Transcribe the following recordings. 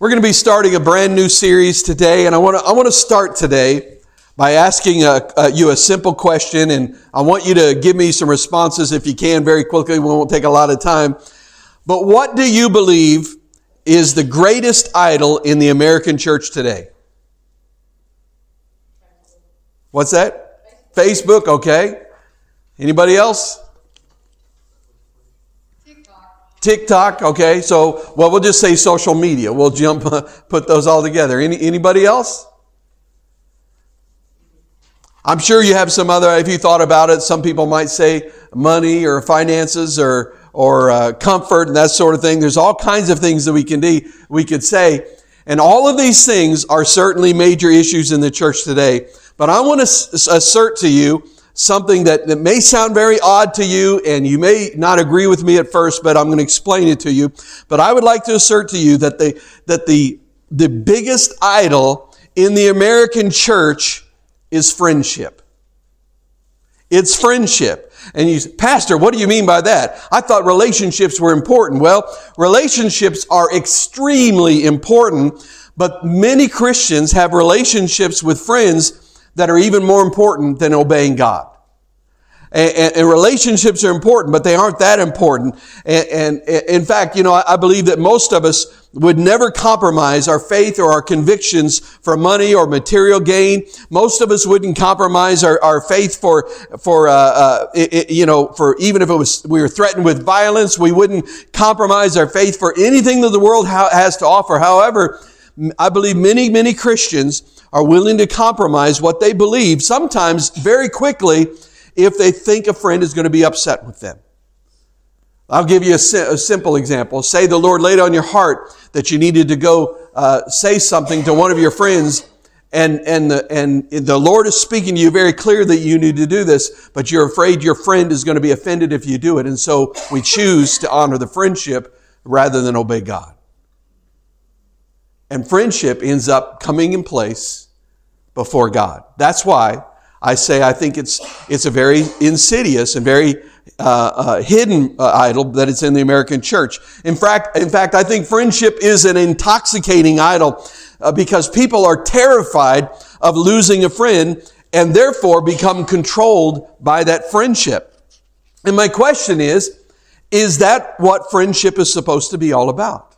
We're going to be starting a brand new series today, and I want to I want to start today by asking a, a, you a simple question, and I want you to give me some responses if you can very quickly. We won't take a lot of time. But what do you believe is the greatest idol in the American church today? What's that? Facebook. Okay. Anybody else? TikTok, okay. So, well, we'll just say social media. We'll jump, put those all together. Any, anybody else? I'm sure you have some other, if you thought about it, some people might say money or finances or, or uh, comfort and that sort of thing. There's all kinds of things that we can do, we could say. And all of these things are certainly major issues in the church today. But I want to assert to you something that, that may sound very odd to you and you may not agree with me at first, but I'm going to explain it to you. But I would like to assert to you that the, that the, the biggest idol in the American church is friendship. It's friendship. And you say, Pastor, what do you mean by that? I thought relationships were important. Well, relationships are extremely important, but many Christians have relationships with friends that are even more important than obeying God. And, and, and, relationships are important, but they aren't that important. And, and in fact, you know, I, I believe that most of us would never compromise our faith or our convictions for money or material gain. Most of us wouldn't compromise our, our faith for, for, uh, uh, it, you know, for even if it was, we were threatened with violence, we wouldn't compromise our faith for anything that the world ha- has to offer. However, I believe many, many Christians are willing to compromise what they believe, sometimes very quickly, if they think a friend is going to be upset with them. I'll give you a, a simple example. Say the Lord laid on your heart that you needed to go uh, say something to one of your friends, and and the and the Lord is speaking to you very clear that you need to do this, but you're afraid your friend is going to be offended if you do it, and so we choose to honor the friendship rather than obey God. And friendship ends up coming in place before God. That's why I say I think it's, it's a very insidious and very uh, uh, hidden uh, idol that it's in the American church. In fact, in fact, I think friendship is an intoxicating idol uh, because people are terrified of losing a friend and therefore become controlled by that friendship. And my question is, is that what friendship is supposed to be all about?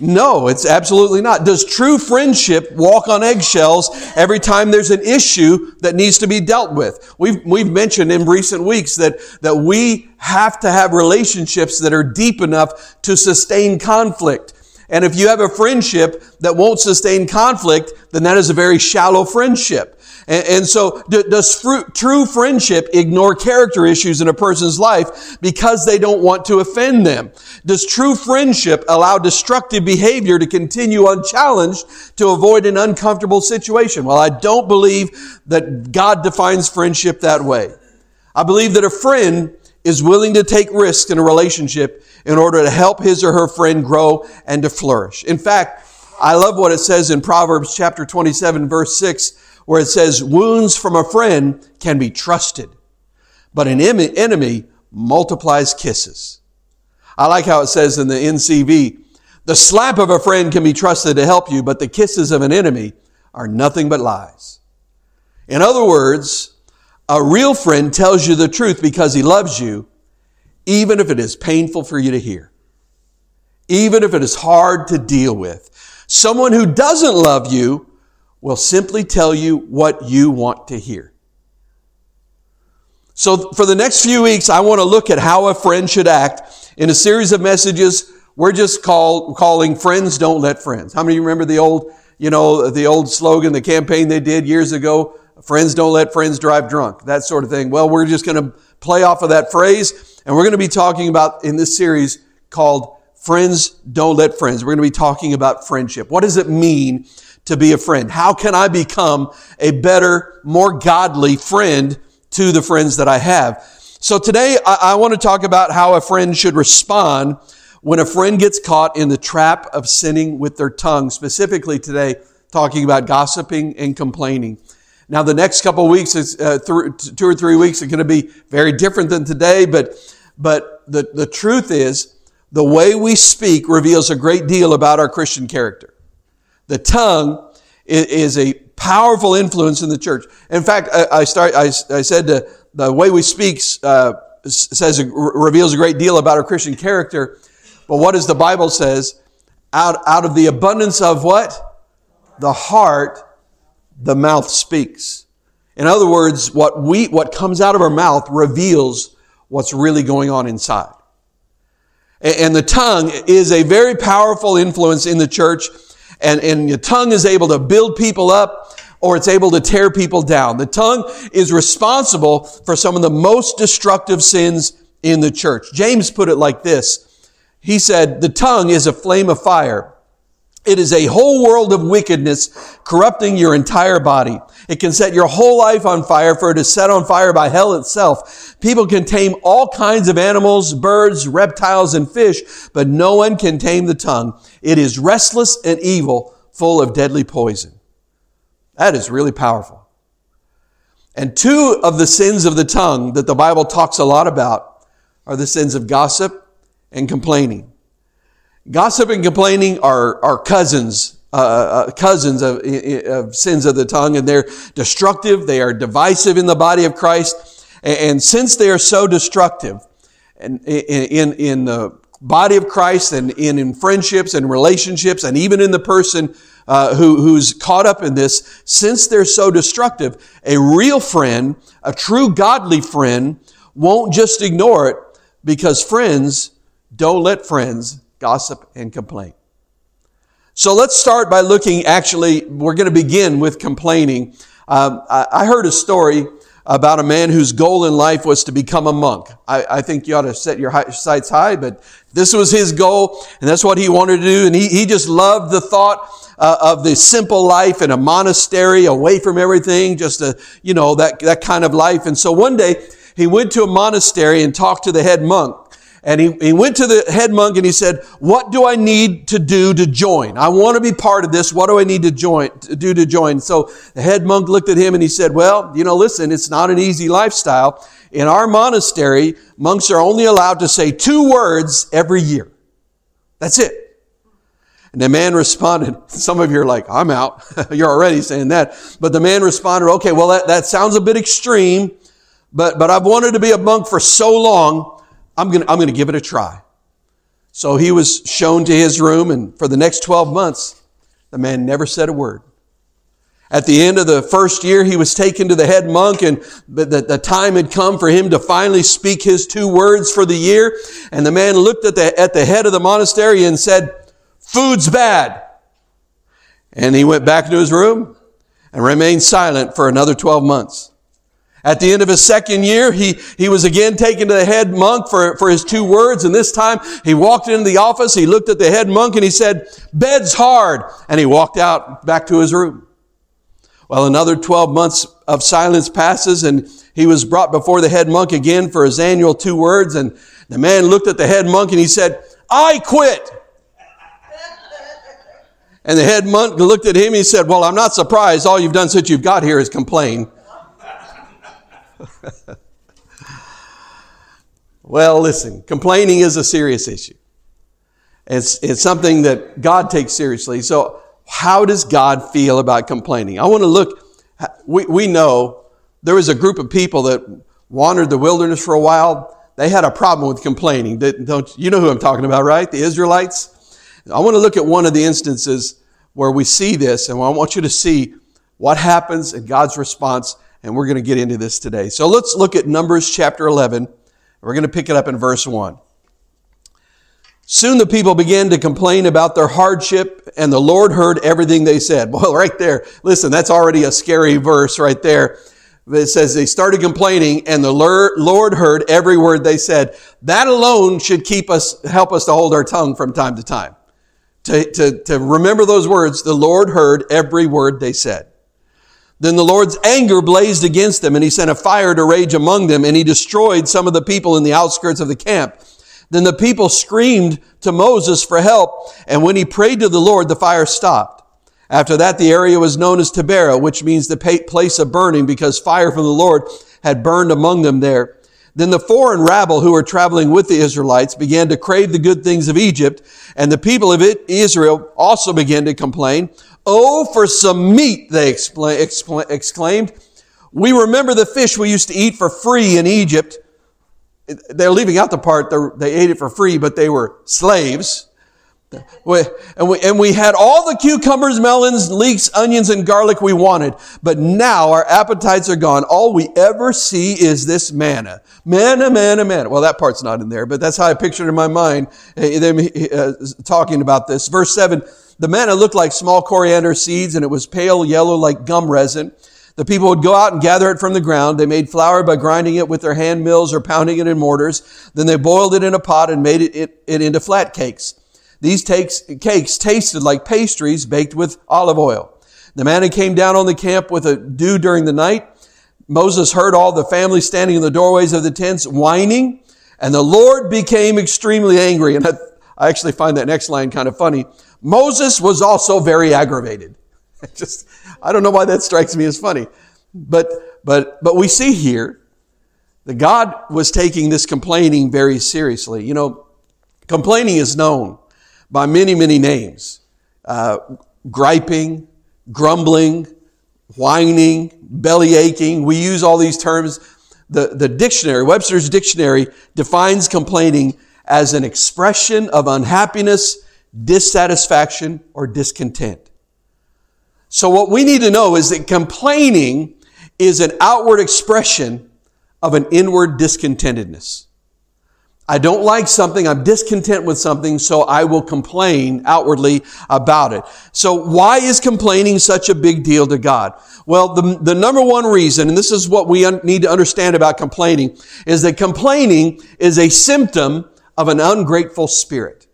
No, it's absolutely not. Does true friendship walk on eggshells every time there's an issue that needs to be dealt with? We've, we've mentioned in recent weeks that, that we have to have relationships that are deep enough to sustain conflict. And if you have a friendship that won't sustain conflict, then that is a very shallow friendship. And, and so does fruit, true friendship ignore character issues in a person's life because they don't want to offend them? Does true friendship allow destructive behavior to continue unchallenged to avoid an uncomfortable situation? Well, I don't believe that God defines friendship that way. I believe that a friend is willing to take risks in a relationship in order to help his or her friend grow and to flourish. In fact, I love what it says in Proverbs chapter 27 verse 6 where it says, wounds from a friend can be trusted, but an enemy multiplies kisses. I like how it says in the NCV, the slap of a friend can be trusted to help you, but the kisses of an enemy are nothing but lies. In other words, a real friend tells you the truth because he loves you, even if it is painful for you to hear. Even if it is hard to deal with. Someone who doesn't love you will simply tell you what you want to hear. So for the next few weeks, I want to look at how a friend should act in a series of messages. We're just called, calling friends don't let friends. How many of you remember the old, you know, the old slogan, the campaign they did years ago? Friends don't let friends drive drunk. That sort of thing. Well, we're just going to play off of that phrase and we're going to be talking about in this series called Friends Don't Let Friends. We're going to be talking about friendship. What does it mean to be a friend? How can I become a better, more godly friend to the friends that I have? So today I, I want to talk about how a friend should respond when a friend gets caught in the trap of sinning with their tongue. Specifically today, talking about gossiping and complaining. Now, the next couple weeks, is, uh, th- two or three weeks, are going to be very different than today. But, but the, the truth is, the way we speak reveals a great deal about our Christian character. The tongue is a powerful influence in the church. In fact, I, start, I, I said the way we speak uh, says reveals a great deal about our Christian character. But what does the Bible says? Out, out of the abundance of what? The heart, the mouth speaks. In other words, what we, what comes out of our mouth reveals what's really going on inside. And the tongue is a very powerful influence in the church. And, and the tongue is able to build people up or it's able to tear people down. The tongue is responsible for some of the most destructive sins in the church. James put it like this. He said, the tongue is a flame of fire. It is a whole world of wickedness corrupting your entire body. It can set your whole life on fire for it is set on fire by hell itself. People can tame all kinds of animals, birds, reptiles, and fish, but no one can tame the tongue. It is restless and evil, full of deadly poison. That is really powerful. And two of the sins of the tongue that the Bible talks a lot about are the sins of gossip and complaining. Gossip and complaining are, are cousins uh, uh, cousins of, of, sins of the tongue, and they're destructive. They are divisive in the body of Christ. And, since they are so destructive, and in, in the body of Christ, and in, in friendships and relationships, and even in the person uh, who, who's caught up in this, since they're so destructive, a real friend, a true godly friend, won't just ignore it because friends don't let friends gossip and complain. So let's start by looking, actually, we're going to begin with complaining. Um, I, I, heard a story about a man whose goal in life was to become a monk. I, I think you ought to set your sights high, but this was his goal, and that's what he wanted to do. And he, he just loved the thought uh, of the simple life in a monastery, away from everything, just a, you know, that, that kind of life. And so one day, he went to a monastery and talked to the head monk. And he, he went to the head monk and he said, what do I need to do to join? I want to be part of this. What do I need to join, to do to join? So the head monk looked at him and he said, well, you know, listen, it's not an easy lifestyle. In our monastery, monks are only allowed to say two words every year. That's it. And the man responded, some of you are like, I'm out. You're already saying that. But the man responded, okay, well, that, that sounds a bit extreme, but, but I've wanted to be a monk for so long. I'm going to, I'm going to give it a try. So he was shown to his room, and for the next 12 months, the man never said a word. At the end of the first year, he was taken to the head monk, and the, the time had come for him to finally speak his two words for the year. And the man looked at the, at the head of the monastery and said, Food's bad. And he went back to his room and remained silent for another 12 months. At the end of his second year, he, he was again taken to the head monk for, for his two words. And this time he walked into the office. He looked at the head monk and he said, bed's hard. And he walked out back to his room. Well, another 12 months of silence passes and he was brought before the head monk again for his annual two words. And the man looked at the head monk and he said, I quit. And the head monk looked at him and he said, well, I'm not surprised. All you've done since you've got here is complain. well, listen, complaining is a serious issue. It's, it's something that God takes seriously. So, how does God feel about complaining? I want to look, we, we know there was a group of people that wandered the wilderness for a while. They had a problem with complaining. Don't, you know who I'm talking about, right? The Israelites. I want to look at one of the instances where we see this, and I want you to see what happens in God's response and we're going to get into this today. So let's look at Numbers chapter 11. We're going to pick it up in verse 1. Soon the people began to complain about their hardship, and the Lord heard everything they said. Well, right there, listen, that's already a scary verse right there. It says they started complaining, and the Lord heard every word they said. That alone should keep us, help us to hold our tongue from time to time. To, to, to remember those words, the Lord heard every word they said. Then the Lord's anger blazed against them, and he sent a fire to rage among them, and he destroyed some of the people in the outskirts of the camp. Then the people screamed to Moses for help, and when he prayed to the Lord, the fire stopped. After that, the area was known as Taberah, which means the place of burning, because fire from the Lord had burned among them there. Then the foreign rabble who were traveling with the Israelites began to crave the good things of Egypt, and the people of Israel also began to complain. Oh, for some meat, they exclaimed. We remember the fish we used to eat for free in Egypt. They're leaving out the part they ate it for free, but they were slaves. And, we, and we had all the cucumbers, melons, leeks, onions, and garlic we wanted. But now our appetites are gone. All we ever see is this manna. Manna, manna, manna. Well, that part's not in there, but that's how I pictured in my mind uh, them uh, talking about this. Verse 7 The manna looked like small coriander seeds, and it was pale yellow like gum resin. The people would go out and gather it from the ground. They made flour by grinding it with their hand mills or pounding it in mortars. Then they boiled it in a pot and made it, it, it into flat cakes. These takes, cakes tasted like pastries baked with olive oil. The manna came down on the camp with a dew during the night. Moses heard all the family standing in the doorways of the tents whining, and the Lord became extremely angry. And I actually find that next line kind of funny. Moses was also very aggravated. Just, I don't know why that strikes me as funny. But, but, but we see here that God was taking this complaining very seriously. You know, complaining is known by many, many names. Uh, griping, grumbling, whining, belly aching. We use all these terms. The, the dictionary, Webster's dictionary, defines complaining as an expression of unhappiness, dissatisfaction, or discontent. So what we need to know is that complaining is an outward expression of an inward discontentedness. I don't like something, I'm discontent with something, so I will complain outwardly about it. So why is complaining such a big deal to God? Well, the, the number one reason, and this is what we un- need to understand about complaining, is that complaining is a symptom of an ungrateful spirit.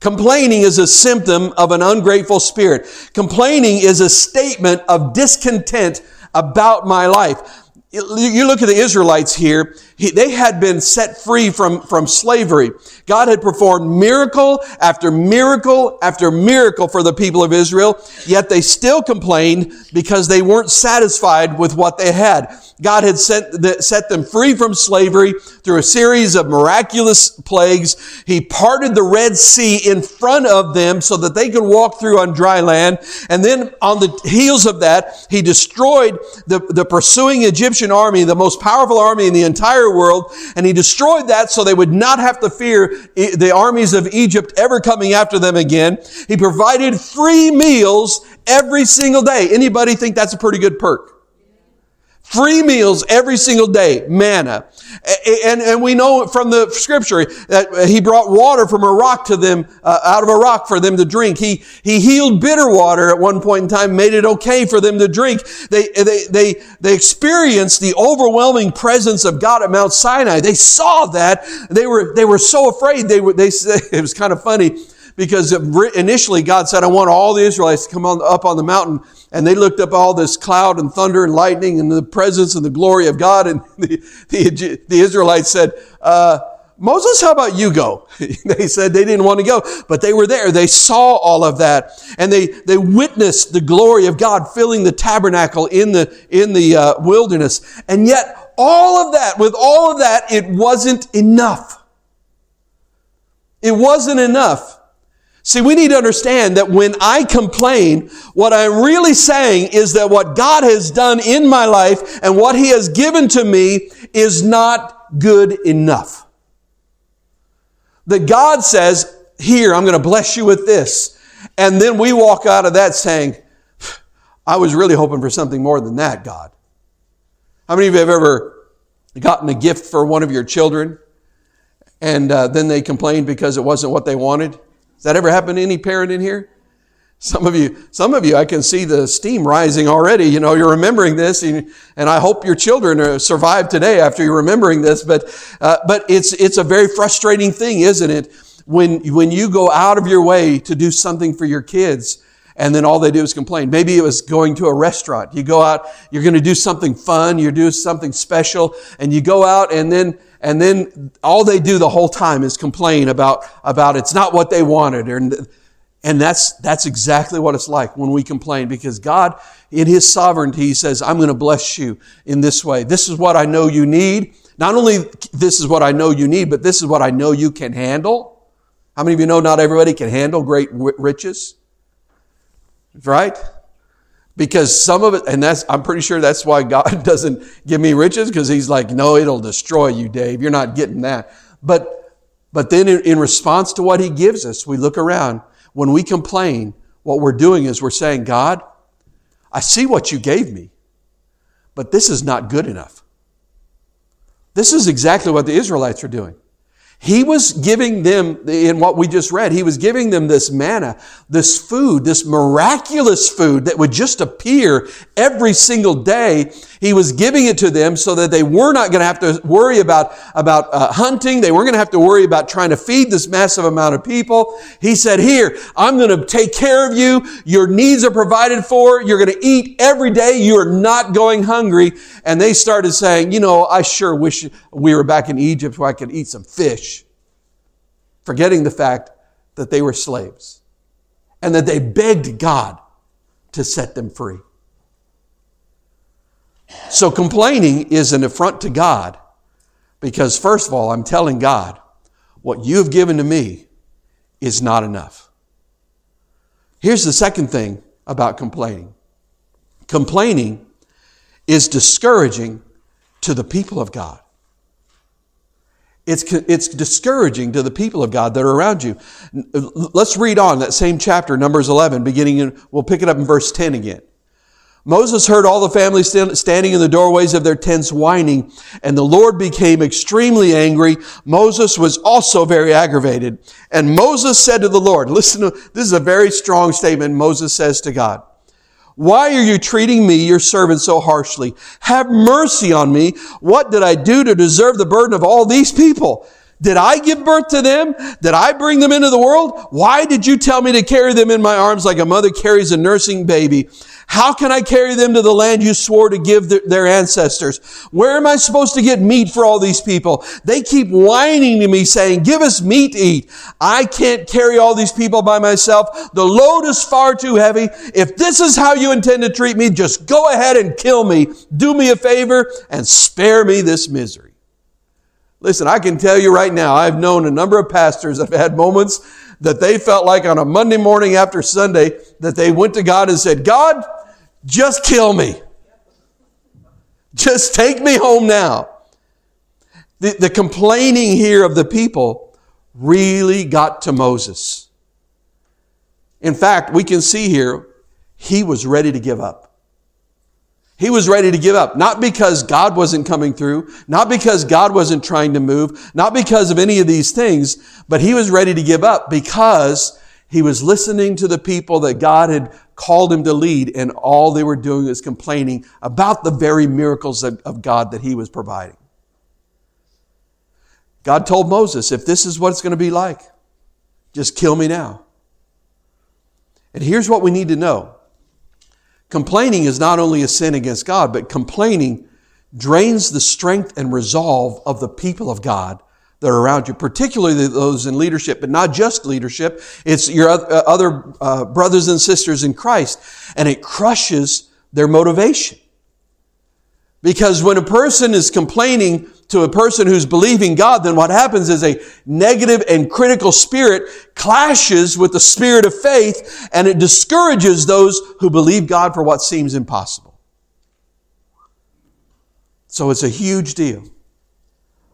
Complaining is a symptom of an ungrateful spirit. Complaining is a statement of discontent about my life. You look at the Israelites here, they had been set free from, from slavery. God had performed miracle after miracle after miracle for the people of Israel, yet they still complained because they weren't satisfied with what they had. God had set, set them free from slavery through a series of miraculous plagues. He parted the Red Sea in front of them so that they could walk through on dry land. And then on the heels of that, He destroyed the, the pursuing Egyptian army, the most powerful army in the entire world. And He destroyed that so they would not have to fear the armies of Egypt ever coming after them again. He provided free meals every single day. Anybody think that's a pretty good perk? Free meals every single day, manna. And, and we know from the scripture that he brought water from a rock to them, uh, out of a rock for them to drink. He, he healed bitter water at one point in time, made it okay for them to drink. They, they, they, they experienced the overwhelming presence of God at Mount Sinai. They saw that. They were, they were so afraid. They were, they, it was kind of funny because initially God said, I want all the Israelites to come on, up on the mountain and they looked up all this cloud and thunder and lightning and the presence and the glory of God. And the, the, the Israelites said, uh, Moses, how about you go? they said they didn't want to go, but they were there. They saw all of that and they, they witnessed the glory of God filling the tabernacle in the, in the uh, wilderness. And yet all of that, with all of that, it wasn't enough. It wasn't enough. See, we need to understand that when I complain, what I'm really saying is that what God has done in my life and what He has given to me is not good enough. That God says, here, I'm going to bless you with this. And then we walk out of that saying, I was really hoping for something more than that, God. How many of you have ever gotten a gift for one of your children and uh, then they complained because it wasn't what they wanted? Has that ever happened to any parent in here? Some of you, some of you, I can see the steam rising already. You know, you're remembering this, and, and I hope your children survive today after you're remembering this. But, uh, but it's it's a very frustrating thing, isn't it? When when you go out of your way to do something for your kids, and then all they do is complain. Maybe it was going to a restaurant. You go out, you're going to do something fun, you're doing something special, and you go out, and then and then all they do the whole time is complain about, about it's not what they wanted. And And that's, that's exactly what it's like when we complain because God, in His sovereignty, He says, I'm going to bless you in this way. This is what I know you need. Not only this is what I know you need, but this is what I know you can handle. How many of you know not everybody can handle great riches? Right? Because some of it, and that's, I'm pretty sure that's why God doesn't give me riches, because He's like, no, it'll destroy you, Dave. You're not getting that. But, but then in, response to what He gives us, we look around. When we complain, what we're doing is we're saying, God, I see what you gave me, but this is not good enough. This is exactly what the Israelites are doing. He was giving them, in what we just read, he was giving them this manna, this food, this miraculous food that would just appear every single day. He was giving it to them so that they were not going to have to worry about, about uh, hunting. They weren't going to have to worry about trying to feed this massive amount of people. He said, here, I'm going to take care of you. Your needs are provided for. You're going to eat every day. You are not going hungry. And they started saying, you know, I sure wish we were back in Egypt where I could eat some fish forgetting the fact that they were slaves and that they begged God to set them free. So complaining is an affront to God because, first of all, I'm telling God, what you have given to me is not enough. Here's the second thing about complaining complaining is discouraging to the people of God. It's, it's discouraging to the people of God that are around you. Uh, let's read on that same chapter, Numbers 11, beginning in, we'll pick it up in verse 10 again. Moses heard all the family standing in the doorways of their tents whining, and the Lord became extremely angry. Moses was also very aggravated. And Moses said to the Lord, listen, to, this is a very strong statement Moses says to God. Why are you treating me, your servant, so harshly? Have mercy on me. What did I do to deserve the burden of all these people? Did I give birth to them? Did I bring them into the world? Why did you tell me to carry them in my arms like a mother carries a nursing baby? How can I carry them to the land you swore to give their ancestors? Where am I supposed to get meat for all these people? They keep whining to me saying, give us meat to eat. I can't carry all these people by myself. The load is far too heavy. If this is how you intend to treat me, just go ahead and kill me. Do me a favor and spare me this misery. Listen, I can tell you right now, I've known a number of pastors that have had moments that they felt like on a Monday morning after Sunday that they went to God and said, God, just kill me. Just take me home now. The, the complaining here of the people really got to Moses. In fact, we can see here, he was ready to give up. He was ready to give up, not because God wasn't coming through, not because God wasn't trying to move, not because of any of these things, but he was ready to give up because he was listening to the people that God had called him to lead, and all they were doing was complaining about the very miracles of, of God that he was providing. God told Moses, if this is what it's going to be like, just kill me now. And here's what we need to know. Complaining is not only a sin against God, but complaining drains the strength and resolve of the people of God that are around you, particularly those in leadership, but not just leadership. It's your uh, other uh, brothers and sisters in Christ, and it crushes their motivation. Because when a person is complaining to a person who's believing God, then what happens is a negative and critical spirit clashes with the spirit of faith, and it discourages those who believe God for what seems impossible. So it's a huge deal.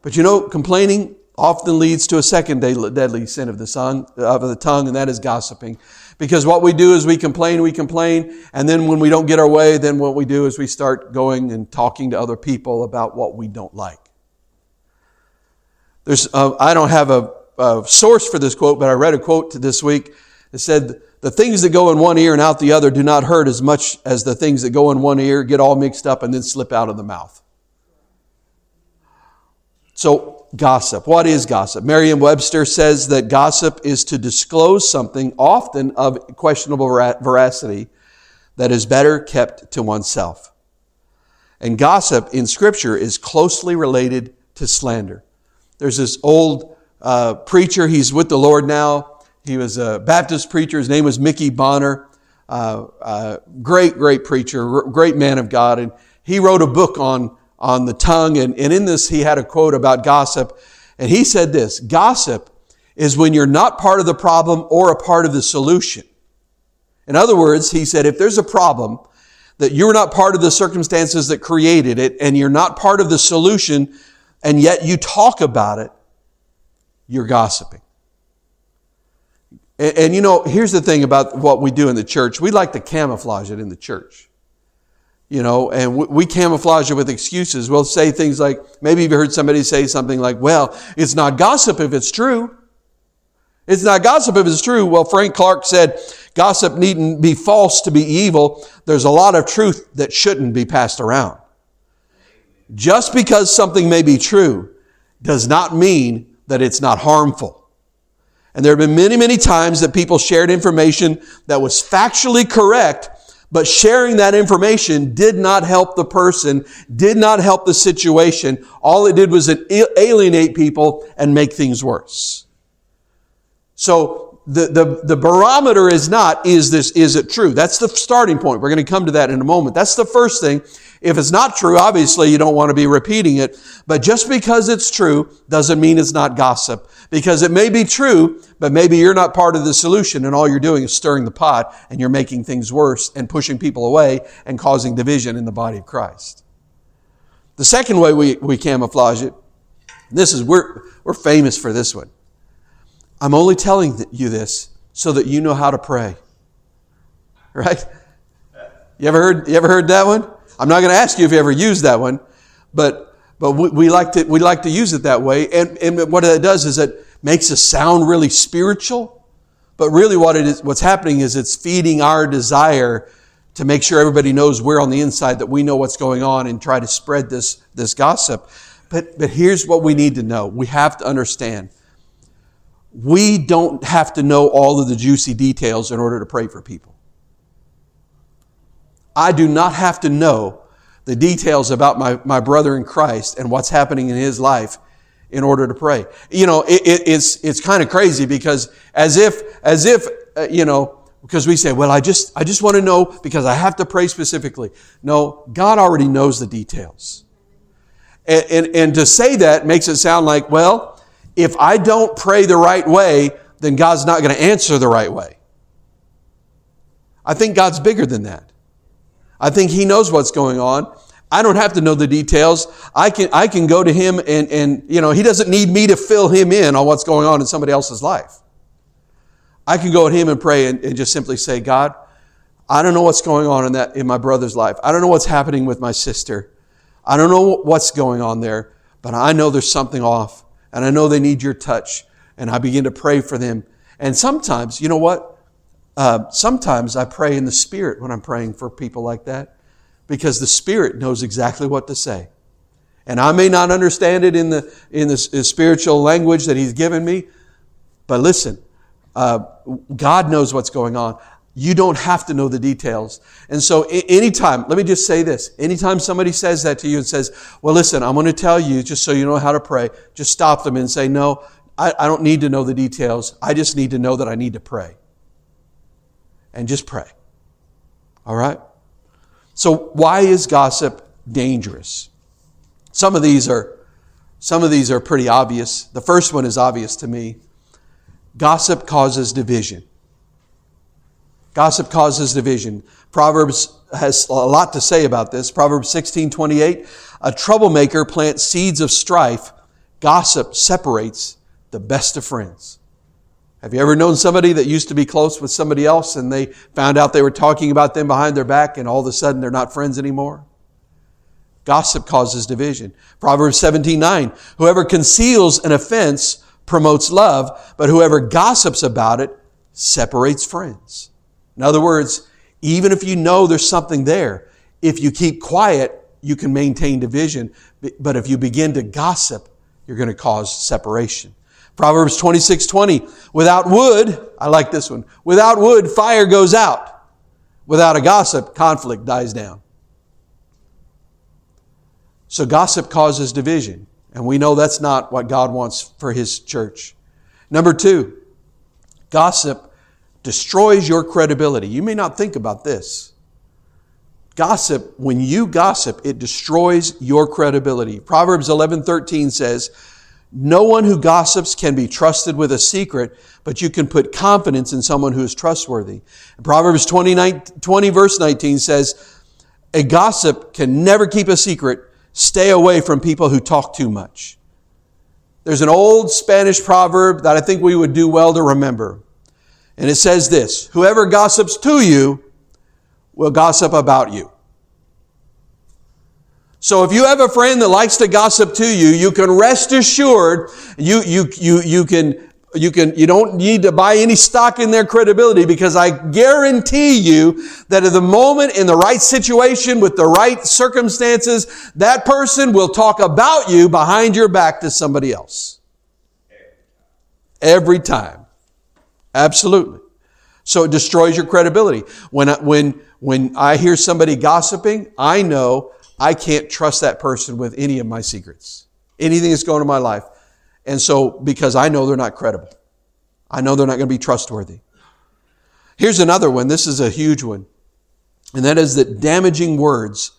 But you know, complaining often leads to a second deadly sin of the, tongue, and that is gossiping. Because what we do is we complain, we complain, and then when we don't get our way, then what we do is we start going and talking to other people about what we don't like. There's, uh, I don't have a, a source for this quote, but I read a quote this week that said, the things that go in one ear and out the other do not hurt as much as the things that go in one ear get all mixed up and then slip out of the mouth. So, gossip. What is gossip? Merriam Webster says that gossip is to disclose something, often of questionable veracity, that is better kept to oneself. And gossip in Scripture is closely related to slander. There's this old uh, preacher, he's with the Lord now. he was a Baptist preacher. His name was Mickey Bonner. Uh, uh, great, great preacher, great man of God. And he wrote a book on, on the tongue. And, and in this, he had a quote about gossip. And he said this, gossip is when you're not part of the problem or a part of the solution. In other words, he said, if there's a problem, that you're not part of the circumstances that created it and you're not part of the solution and yet you talk about it, you're gossiping. And, and, you know, here's the thing about what we do in the church. We like to camouflage it in the church. You know, and we, we camouflage it with excuses. We'll say things like, maybe you've heard somebody say something like, well, it's not gossip if it's true. It's not gossip if it's true. Well, Frank Clark said, gossip needn't be false to be evil. There's a lot of truth that shouldn't be passed around. Just because something may be true does not mean that it's not harmful. And there have been many, many times that people shared information that was factually correct, but sharing that information did not help the person, did not help the situation. All it did was alienate people and make things worse. So the, the, the barometer is not, is this, is it true? That's the starting point. We're going to come to that in a moment. That's the first thing. If it's not true, obviously you don't want to be repeating it. But just because it's true doesn't mean it's not gossip. Because it may be true, but maybe you're not part of the solution and all you're doing is stirring the pot and you're making things worse and pushing people away and causing division in the body of Christ. The second way we, we camouflage it, this is, we're, we're famous for this one. I'm only telling you this so that you know how to pray. Right? You ever heard, you ever heard that one? I'm not going to ask you if you ever used that one, but, but we, we, like to, we like to use it that way. And, and what it does is it makes us sound really spiritual. But really what it is, what's happening is it's feeding our desire to make sure everybody knows we're on the inside, that we know what's going on and try to spread this, this gossip. But, but here's what we need to know. We have to understand. We don't have to know all of the juicy details in order to pray for people. I do not have to know the details about my, my brother in Christ and what's happening in his life in order to pray. You know, it, it, it's, it's kind of crazy because as if, as if, uh, you know, because we say, well, I just, I just want to know because I have to pray specifically. No, God already knows the details. And, and, and to say that makes it sound like, well, if I don't pray the right way, then God's not going to answer the right way. I think God's bigger than that. I think he knows what's going on. I don't have to know the details. I can, I can go to him and, and, you know, he doesn't need me to fill him in on what's going on in somebody else's life. I can go to him and pray and, and just simply say, God, I don't know what's going on in that, in my brother's life. I don't know what's happening with my sister. I don't know what's going on there, but I know there's something off and I know they need your touch. And I begin to pray for them. And sometimes, you know what? Uh, sometimes I pray in the Spirit when I'm praying for people like that because the Spirit knows exactly what to say. And I may not understand it in the, in the spiritual language that He's given me, but listen, uh, God knows what's going on. You don't have to know the details. And so anytime, let me just say this. Anytime somebody says that to you and says, well, listen, I'm going to tell you just so you know how to pray, just stop them and say, no, I, I don't need to know the details. I just need to know that I need to pray and just pray. All right? So why is gossip dangerous? Some of these are some of these are pretty obvious. The first one is obvious to me. Gossip causes division. Gossip causes division. Proverbs has a lot to say about this. Proverbs 16:28, a troublemaker plants seeds of strife. Gossip separates the best of friends. Have you ever known somebody that used to be close with somebody else and they found out they were talking about them behind their back and all of a sudden they're not friends anymore? Gossip causes division. Proverbs 17, 9. Whoever conceals an offense promotes love, but whoever gossips about it separates friends. In other words, even if you know there's something there, if you keep quiet, you can maintain division. But if you begin to gossip, you're going to cause separation. Proverbs 26, 20. Without wood, I like this one. Without wood, fire goes out. Without a gossip, conflict dies down. So gossip causes division. And we know that's not what God wants for His church. Number two, Gossip destroys your credibility. You may not think about this. Gossip, when you gossip, it destroys your credibility. Proverbs 11:13 says, "No one who gossips can be trusted with a secret, but you can put confidence in someone who is trustworthy." Proverbs 20, 20 verse 19 says, "A gossip can never keep a secret. Stay away from people who talk too much." There's an old Spanish proverb that I think we would do well to remember. And it says this, whoever gossips to you will gossip about you. So if you have a friend that likes to gossip to you, you can rest assured you, you, you, you can you can you don't need to buy any stock in their credibility because I guarantee you that at the moment in the right situation with the right circumstances, that person will talk about you behind your back to somebody else. Every time. Absolutely. So it destroys your credibility. When, when, when I hear somebody gossiping, I know I can't trust that person with any of my secrets. Anything that's going on in my life. And so, because I know they're not credible. I know they're not going to be trustworthy. Here's another one. This is a huge one. And that is that damaging words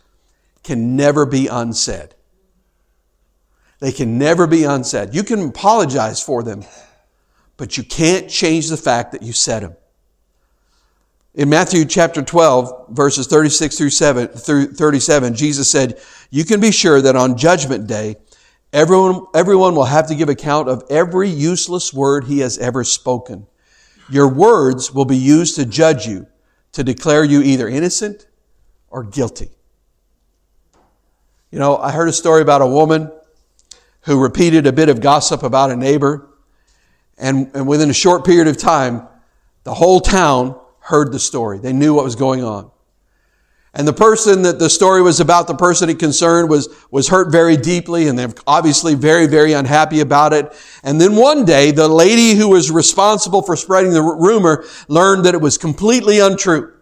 can never be unsaid. They can never be unsaid. You can apologize for them, but you can't change the fact that you said them. In Matthew chapter 12, verses 36 through 7, through 37, Jesus said, You can be sure that on judgment day, everyone, everyone will have to give account of every useless word he has ever spoken. Your words will be used to judge you, to declare you either innocent or guilty. You know, I heard a story about a woman who repeated a bit of gossip about a neighbor, and, and within a short period of time, the whole town heard the story. They knew what was going on. And the person that the story was about, the person it concerned was, was hurt very deeply and they're obviously very, very unhappy about it. And then one day, the lady who was responsible for spreading the rumor learned that it was completely untrue.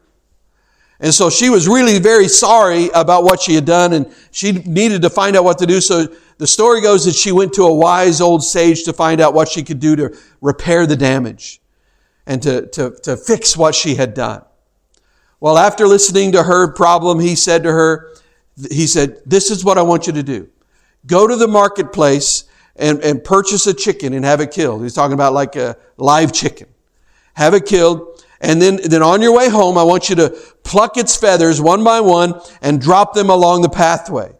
And so she was really very sorry about what she had done and she needed to find out what to do. So the story goes that she went to a wise old sage to find out what she could do to repair the damage and to, to, to fix what she had done. Well, after listening to her problem, he said to her, he said, this is what I want you to do. Go to the marketplace and, and purchase a chicken and have it killed. He's talking about like a live chicken. Have it killed. And then, then on your way home, I want you to pluck its feathers one by one and drop them along the pathway.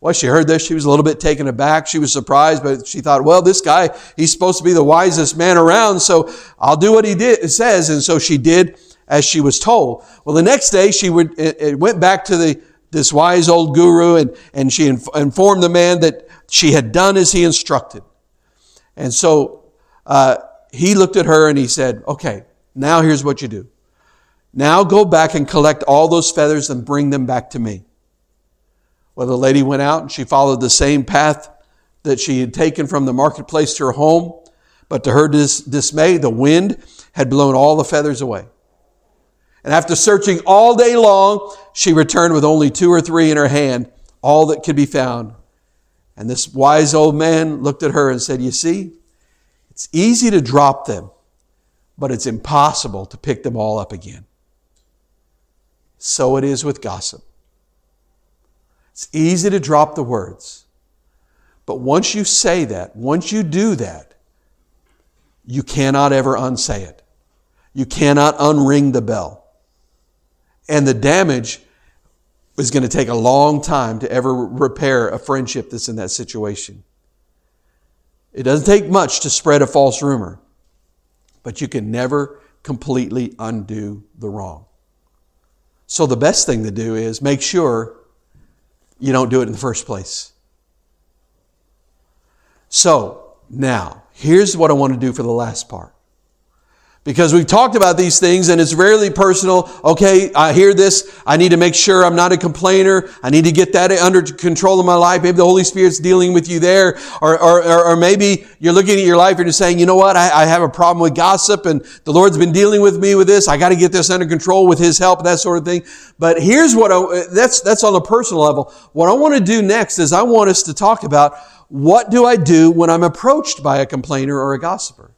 Well, she heard this. She was a little bit taken aback. She was surprised, but she thought, well, this guy, he's supposed to be the wisest man around, so I'll do what he did, says. And so she did as she was told. Well, the next day she would, it went back to the, this wise old guru and, and she informed the man that she had done as he instructed. And so, uh, he looked at her and he said, okay, now here's what you do. Now go back and collect all those feathers and bring them back to me. Well, the lady went out and she followed the same path that she had taken from the marketplace to her home. But to her dis- dismay, the wind had blown all the feathers away. And after searching all day long, she returned with only two or three in her hand, all that could be found. And this wise old man looked at her and said, You see, it's easy to drop them, but it's impossible to pick them all up again. So it is with gossip. It's easy to drop the words. But once you say that, once you do that, you cannot ever unsay it. You cannot unring the bell. And the damage is going to take a long time to ever repair a friendship that's in that situation. It doesn't take much to spread a false rumor, but you can never completely undo the wrong. So the best thing to do is make sure you don't do it in the first place. So, now, here's what I want to do for the last part. Because we've talked about these things and it's rarely personal. Okay, I hear this. I need to make sure I'm not a complainer. I need to get that under control of my life. Maybe the Holy Spirit's dealing with you there. Or, or, or maybe you're looking at your life and you're saying, you know what? I, I have a problem with gossip and the Lord's been dealing with me with this. I got to get this under control with His help, that sort of thing. But here's what I, that's, that's on a personal level. What I want to do next is I want us to talk about what do I do when I'm approached by a complainer or a gossiper?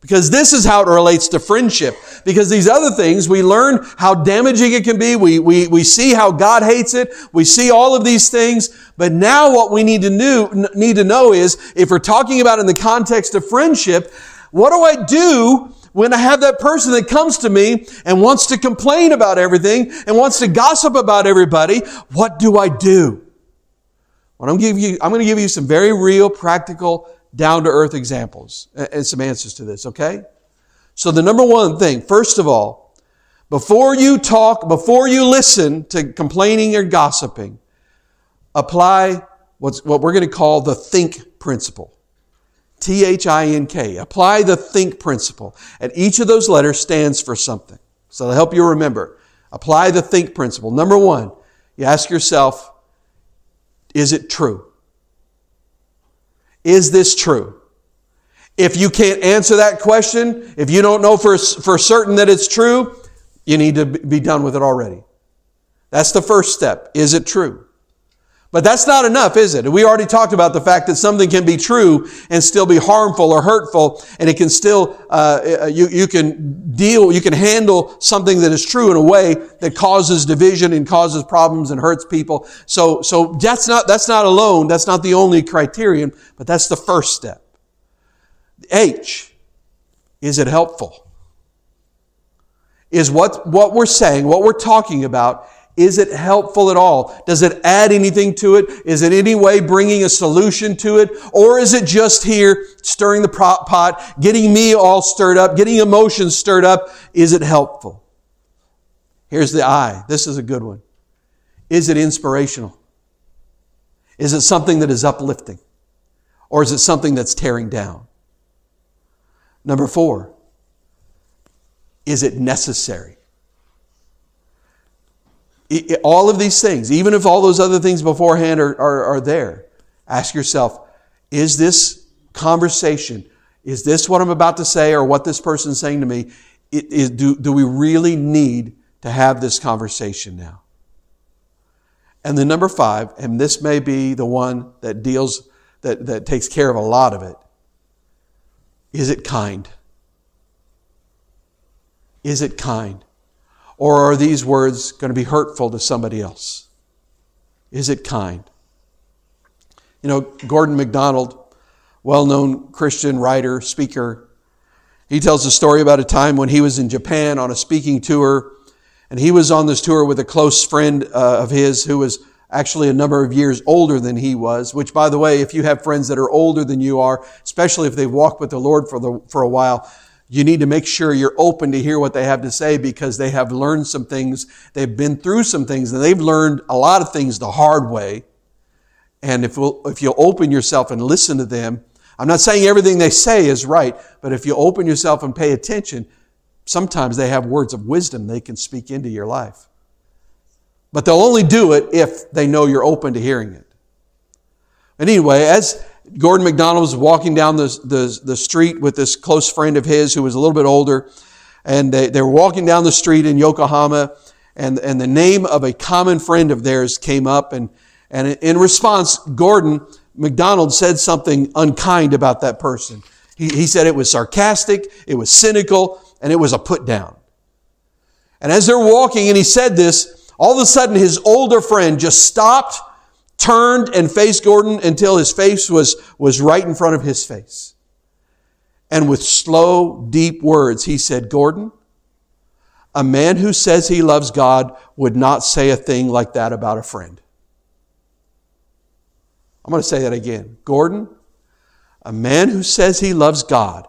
Because this is how it relates to friendship. Because these other things, we learn how damaging it can be. We, we, we see how God hates it. We see all of these things. But now what we need to, know, need to know is, if we're talking about in the context of friendship, what do I do when I have that person that comes to me and wants to complain about everything and wants to gossip about everybody? What do I do? Well, I'm, give you, I'm going to give you some very real, practical down to earth examples and some answers to this, okay? So the number one thing, first of all, before you talk, before you listen to complaining or gossiping, apply what's, what we're going to call the think principle. T-H-I-N-K. Apply the think principle. And each of those letters stands for something. So to help you remember, apply the think principle. Number one, you ask yourself, is it true? Is this true? If you can't answer that question, if you don't know for, for certain that it's true, you need to be done with it already. That's the first step. Is it true? But that's not enough, is it? We already talked about the fact that something can be true and still be harmful or hurtful, and it can still, uh, you, you can deal, you can handle something that is true in a way that causes division and causes problems and hurts people. So, so that's not, that's not alone, that's not the only criterion, but that's the first step. H, is it helpful? Is what, what we're saying, what we're talking about, is it helpful at all? Does it add anything to it? Is it any way bringing a solution to it? Or is it just here stirring the pot, getting me all stirred up, getting emotions stirred up? Is it helpful? Here's the I. This is a good one. Is it inspirational? Is it something that is uplifting? Or is it something that's tearing down? Number four, is it necessary? All of these things, even if all those other things beforehand are, are, are there, ask yourself, is this conversation, is this what I'm about to say or what this person's saying to me? Do, do we really need to have this conversation now? And the number five, and this may be the one that deals, that, that takes care of a lot of it, is it kind? Is it kind? Or are these words going to be hurtful to somebody else? Is it kind? You know, Gordon MacDonald, well known Christian writer, speaker, he tells a story about a time when he was in Japan on a speaking tour. And he was on this tour with a close friend uh, of his who was actually a number of years older than he was, which by the way, if you have friends that are older than you are, especially if they've walked with the Lord for, the, for a while, you need to make sure you're open to hear what they have to say because they have learned some things. They've been through some things and they've learned a lot of things the hard way. And if, we'll, if you'll open yourself and listen to them, I'm not saying everything they say is right, but if you open yourself and pay attention, sometimes they have words of wisdom they can speak into your life. But they'll only do it if they know you're open to hearing it. And anyway, as, Gordon MacDonald was walking down the, the, the, street with this close friend of his who was a little bit older. And they, they were walking down the street in Yokohama. And, and the name of a common friend of theirs came up. And, and in response, Gordon MacDonald said something unkind about that person. He, he said it was sarcastic, it was cynical, and it was a put down. And as they're walking and he said this, all of a sudden his older friend just stopped turned and faced Gordon until his face was, was right in front of his face. And with slow, deep words, he said, Gordon, a man who says he loves God would not say a thing like that about a friend. I'm going to say that again. Gordon, a man who says he loves God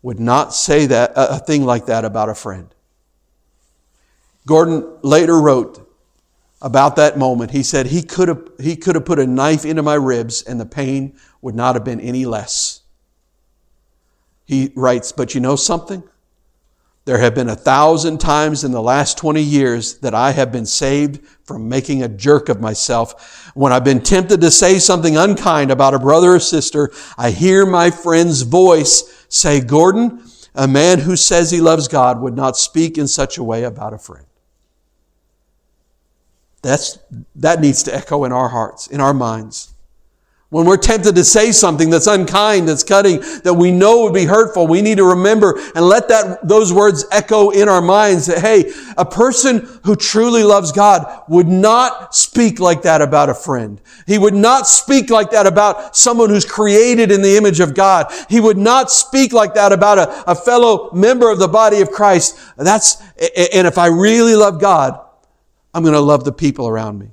would not say that a thing like that about a friend. Gordon later wrote, about that moment. He said he could have, he could have put a knife into my ribs and the pain would not have been any less. He writes, but you know something? There have been a thousand times in the last 20 years that I have been saved from making a jerk of myself. When I've been tempted to say something unkind about a brother or sister, I hear my friend's voice say, Gordon, a man who says he loves God would not speak in such a way about a friend. That's, that needs to echo in our hearts, in our minds. When we're tempted to say something that's unkind, that's cutting, that we know would be hurtful, we need to remember and let that, those words echo in our minds that, hey, a person who truly loves God would not speak like that about a friend. He would not speak like that about someone who's created in the image of God. He would not speak like that about a, a fellow member of the body of Christ. That's, and if I really love God, I'm going to love the people around me.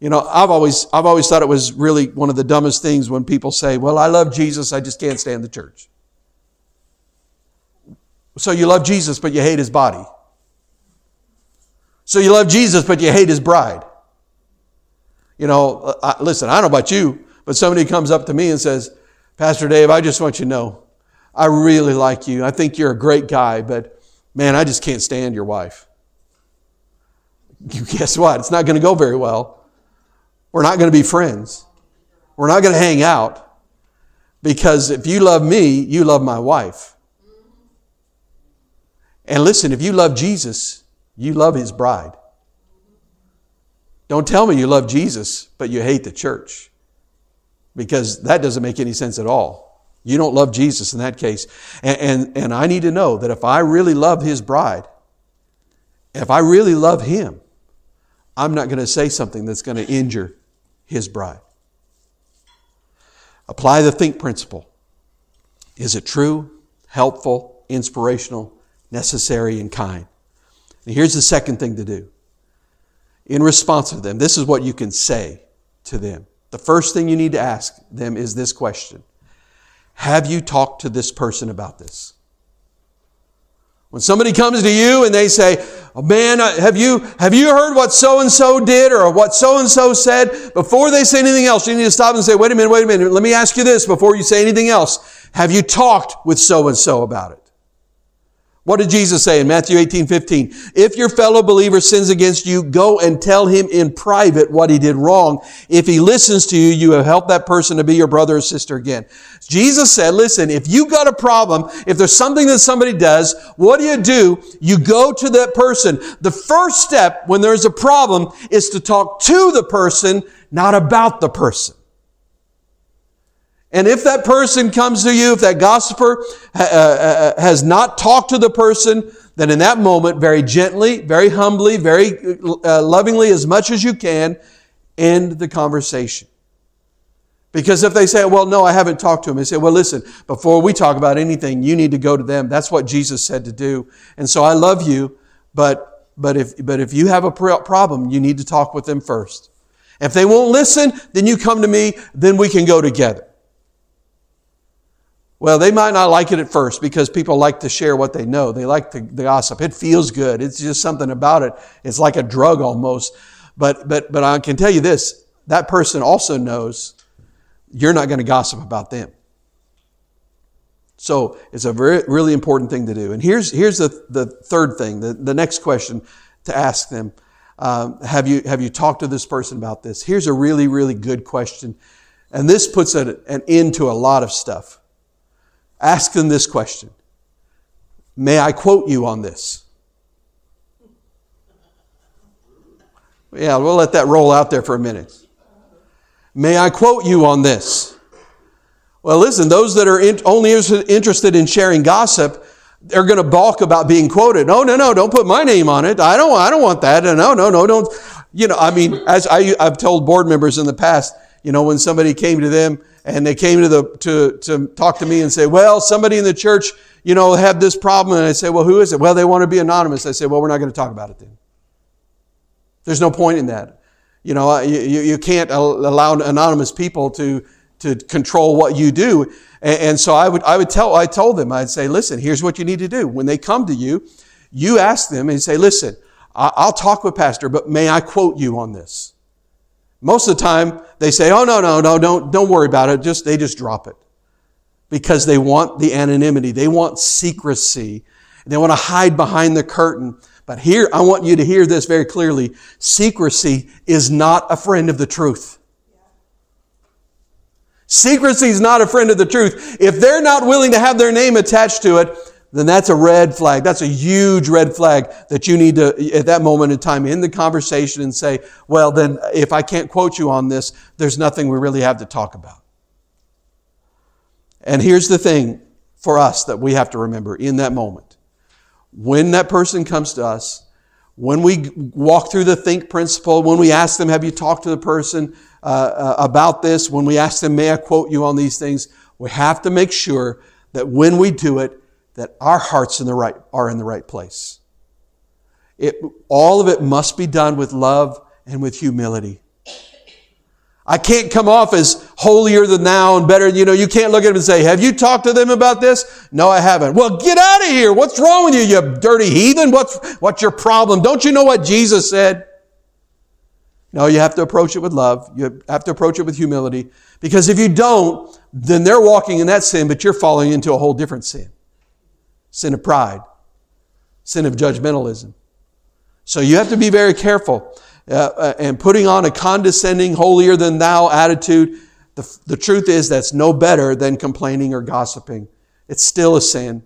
You know, I've always, I've always thought it was really one of the dumbest things when people say, well, I love Jesus, I just can't stand the church. So you love Jesus, but you hate his body. So you love Jesus, but you hate his bride. You know, I, listen, I don't know about you, but somebody comes up to me and says, Pastor Dave, I just want you to know, I really like you. I think you're a great guy, but man, I just can't stand your wife. Guess what? It's not going to go very well. We're not going to be friends. We're not going to hang out. Because if you love me, you love my wife. And listen, if you love Jesus, you love his bride. Don't tell me you love Jesus, but you hate the church. Because that doesn't make any sense at all. You don't love Jesus in that case. And, and, and I need to know that if I really love his bride, if I really love him, I'm not going to say something that's going to injure his bride. Apply the think principle. Is it true, helpful, inspirational, necessary, and kind? And here's the second thing to do. In response to them, this is what you can say to them. The first thing you need to ask them is this question Have you talked to this person about this? When somebody comes to you and they say, oh, man, have you, have you heard what so and so did or what so and so said? Before they say anything else, you need to stop and say, wait a minute, wait a minute. Let me ask you this before you say anything else. Have you talked with so and so about it? What did Jesus say in Matthew 18, 15? If your fellow believer sins against you, go and tell him in private what he did wrong. If he listens to you, you have helped that person to be your brother or sister again. Jesus said, listen, if you've got a problem, if there's something that somebody does, what do you do? You go to that person. The first step when there's a problem is to talk to the person, not about the person. And if that person comes to you, if that gossiper uh, uh, uh, has not talked to the person, then in that moment, very gently, very humbly, very uh, lovingly, as much as you can, end the conversation. Because if they say, well, no, I haven't talked to him, they say, well, listen, before we talk about anything, you need to go to them. That's what Jesus said to do. And so I love you, but, but if, but if you have a problem, you need to talk with them first. If they won't listen, then you come to me, then we can go together. Well, they might not like it at first because people like to share what they know. They like the, the, gossip. It feels good. It's just something about it. It's like a drug almost. But, but, but I can tell you this, that person also knows you're not going to gossip about them. So it's a very, really important thing to do. And here's, here's the, the third thing, the, the next question to ask them. Um, have, you, have you talked to this person about this? Here's a really, really good question. And this puts an, an end to a lot of stuff. Ask them this question May I quote you on this? Yeah, we'll let that roll out there for a minute. May I quote you on this? Well, listen, those that are in, only interested in sharing gossip, they're going to balk about being quoted. No, no, no, don't put my name on it. I don't, I don't want that. No, no, no, don't. You know, I mean, as I, I've told board members in the past, you know, when somebody came to them and they came to the to to talk to me and say, "Well, somebody in the church, you know, had this problem." And I say, "Well, who is it?" "Well, they want to be anonymous." I say, "Well, we're not going to talk about it then." There's no point in that. You know, you, you can't allow anonymous people to to control what you do. And, and so I would I would tell I told them I'd say, "Listen, here's what you need to do. When they come to you, you ask them and say, "Listen, I'll talk with pastor, but may I quote you on this?" Most of the time, they say, oh, no, no, no, don't, don't worry about it. Just, they just drop it. Because they want the anonymity. They want secrecy. They want to hide behind the curtain. But here, I want you to hear this very clearly. Secrecy is not a friend of the truth. Secrecy is not a friend of the truth. If they're not willing to have their name attached to it, then that's a red flag. That's a huge red flag that you need to, at that moment in time, end the conversation and say, well, then if I can't quote you on this, there's nothing we really have to talk about. And here's the thing for us that we have to remember in that moment. When that person comes to us, when we walk through the think principle, when we ask them, have you talked to the person uh, uh, about this? When we ask them, may I quote you on these things? We have to make sure that when we do it, that our hearts in the right, are in the right place. It, all of it must be done with love and with humility. I can't come off as holier than thou and better. You know, you can't look at them and say, have you talked to them about this? No, I haven't. Well, get out of here. What's wrong with you, you dirty heathen? What's, what's your problem? Don't you know what Jesus said? No, you have to approach it with love. You have to approach it with humility. Because if you don't, then they're walking in that sin, but you're falling into a whole different sin sin of pride, sin of judgmentalism. So you have to be very careful. Uh, uh, and putting on a condescending, holier than thou attitude, the, the truth is that's no better than complaining or gossiping. It's still a sin.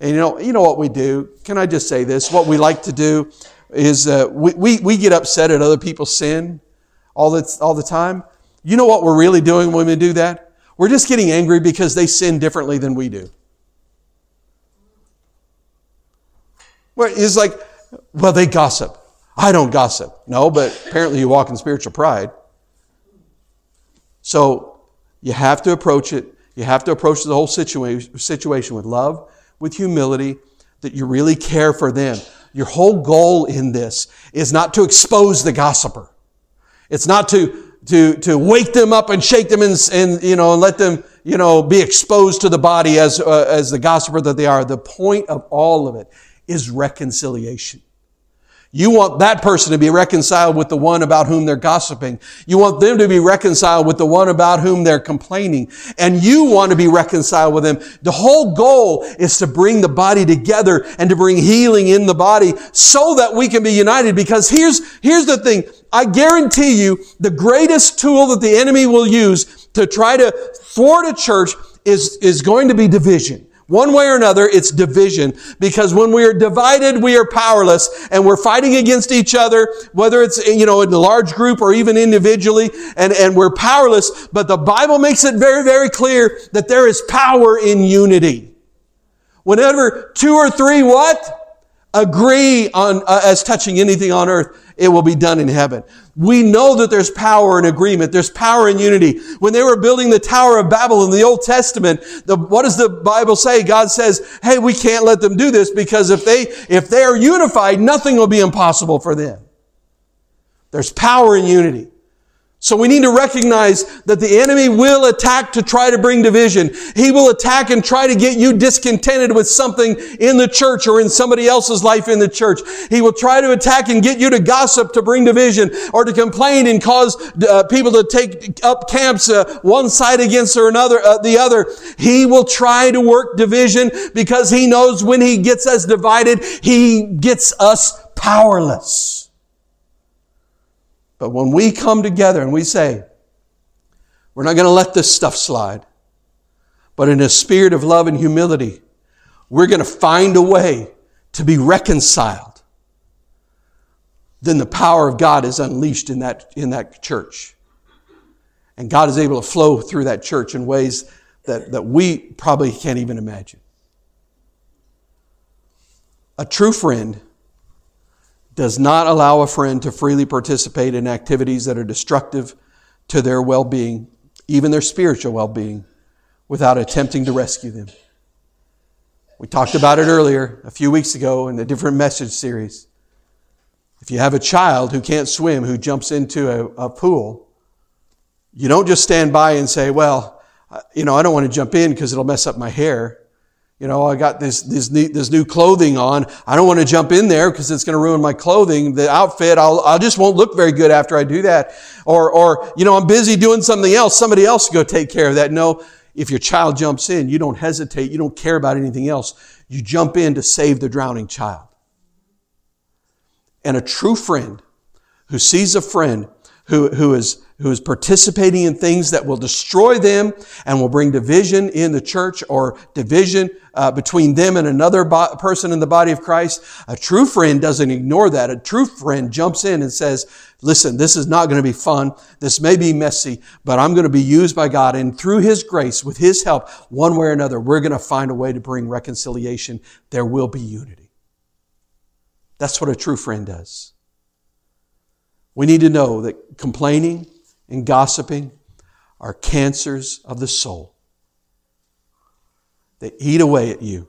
And you know, you know what we do? Can I just say this? What we like to do is uh, we, we, we get upset at other people's sin all the, all the time. You know what we're really doing when we do that? We're just getting angry because they sin differently than we do. Where it's like, well, they gossip. I don't gossip. No, but apparently you walk in spiritual pride. So you have to approach it. You have to approach the whole situation, situation with love, with humility, that you really care for them. Your whole goal in this is not to expose the gossiper. It's not to, to, to wake them up and shake them and, and you know, and let them, you know, be exposed to the body as, uh, as the gossiper that they are. The point of all of it is reconciliation. You want that person to be reconciled with the one about whom they're gossiping. You want them to be reconciled with the one about whom they're complaining. And you want to be reconciled with them. The whole goal is to bring the body together and to bring healing in the body so that we can be united. Because here's, here's the thing. I guarantee you the greatest tool that the enemy will use to try to thwart a church is, is going to be division. One way or another, it's division because when we are divided, we are powerless and we're fighting against each other, whether it's, you know, in a large group or even individually, and, and we're powerless. But the Bible makes it very, very clear that there is power in unity. Whenever two or three what? Agree on, uh, as touching anything on earth, it will be done in heaven. We know that there's power in agreement. There's power in unity. When they were building the Tower of Babel in the Old Testament, the, what does the Bible say? God says, hey, we can't let them do this because if they, if they are unified, nothing will be impossible for them. There's power in unity. So we need to recognize that the enemy will attack to try to bring division. He will attack and try to get you discontented with something in the church or in somebody else's life in the church. He will try to attack and get you to gossip to bring division or to complain and cause uh, people to take up camps uh, one side against or another uh, the other. He will try to work division because he knows when he gets us divided, he gets us powerless. But when we come together and we say, we're not going to let this stuff slide, but in a spirit of love and humility, we're going to find a way to be reconciled, then the power of God is unleashed in that, in that church. And God is able to flow through that church in ways that, that we probably can't even imagine. A true friend does not allow a friend to freely participate in activities that are destructive to their well being, even their spiritual well being, without attempting to rescue them. We talked about it earlier, a few weeks ago, in a different message series. If you have a child who can't swim, who jumps into a, a pool, you don't just stand by and say, well, uh, you know, I don't want to jump in because it'll mess up my hair. You know, I got this, this, new, this new clothing on. I don't want to jump in there because it's going to ruin my clothing. The outfit, I'll, I just won't look very good after I do that. Or, or, you know, I'm busy doing something else. Somebody else go take care of that. No, if your child jumps in, you don't hesitate. You don't care about anything else. You jump in to save the drowning child. And a true friend who sees a friend who, who is who is participating in things that will destroy them and will bring division in the church or division uh, between them and another bo- person in the body of Christ. A true friend doesn't ignore that. A true friend jumps in and says, listen, this is not going to be fun. This may be messy, but I'm going to be used by God. And through His grace, with His help, one way or another, we're going to find a way to bring reconciliation. There will be unity. That's what a true friend does. We need to know that complaining and gossiping are cancers of the soul. They eat away at you.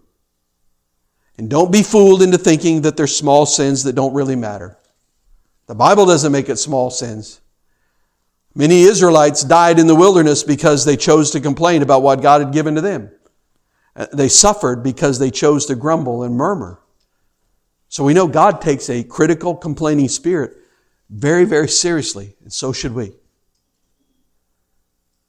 And don't be fooled into thinking that they're small sins that don't really matter. The Bible doesn't make it small sins. Many Israelites died in the wilderness because they chose to complain about what God had given to them. Uh, they suffered because they chose to grumble and murmur. So we know God takes a critical, complaining spirit very, very seriously, and so should we.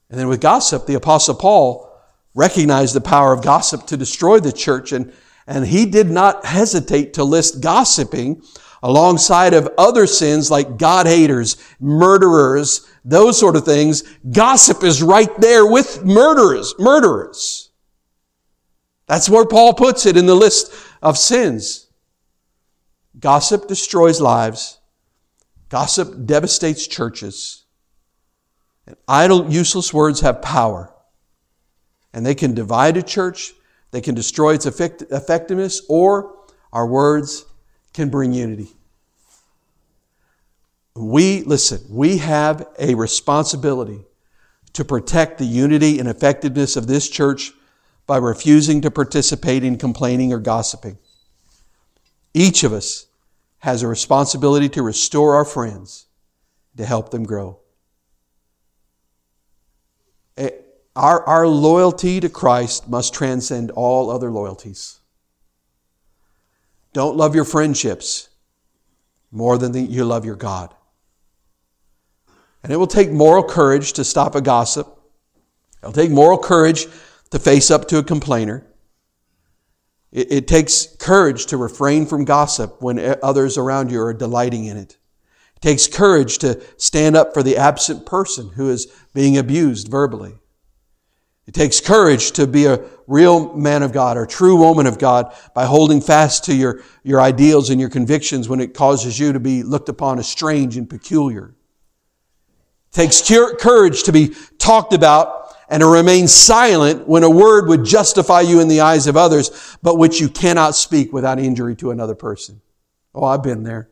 And then with gossip, the Apostle Paul recognized the power of gossip to destroy the church, and, and he did not hesitate to list gossiping alongside of other sins like God haters, murderers, those sort of things. Gossip is right there with murderers, murderers. That's where Paul puts it in the list of sins. Gossip destroys lives. Gossip devastates churches. And idle, useless words have power. And they can divide a church, they can destroy its effect- effectiveness, or our words can bring unity. We, listen, we have a responsibility to protect the unity and effectiveness of this church by refusing to participate in complaining or gossiping. Each of us has a responsibility to restore our friends, to help them grow. Eh, our, our loyalty to Christ must transcend all other loyalties. Don't love your friendships more than you love your God. And it will take moral courage to stop a gossip. It'll take moral courage to face up to a complainer. It, it takes courage to refrain from gossip when others around you are delighting in it. It takes courage to stand up for the absent person who is being abused verbally. It takes courage to be a real man of God or true woman of God by holding fast to your, your ideals and your convictions when it causes you to be looked upon as strange and peculiar. It takes courage to be talked about and to remain silent when a word would justify you in the eyes of others, but which you cannot speak without injury to another person. Oh, I've been there.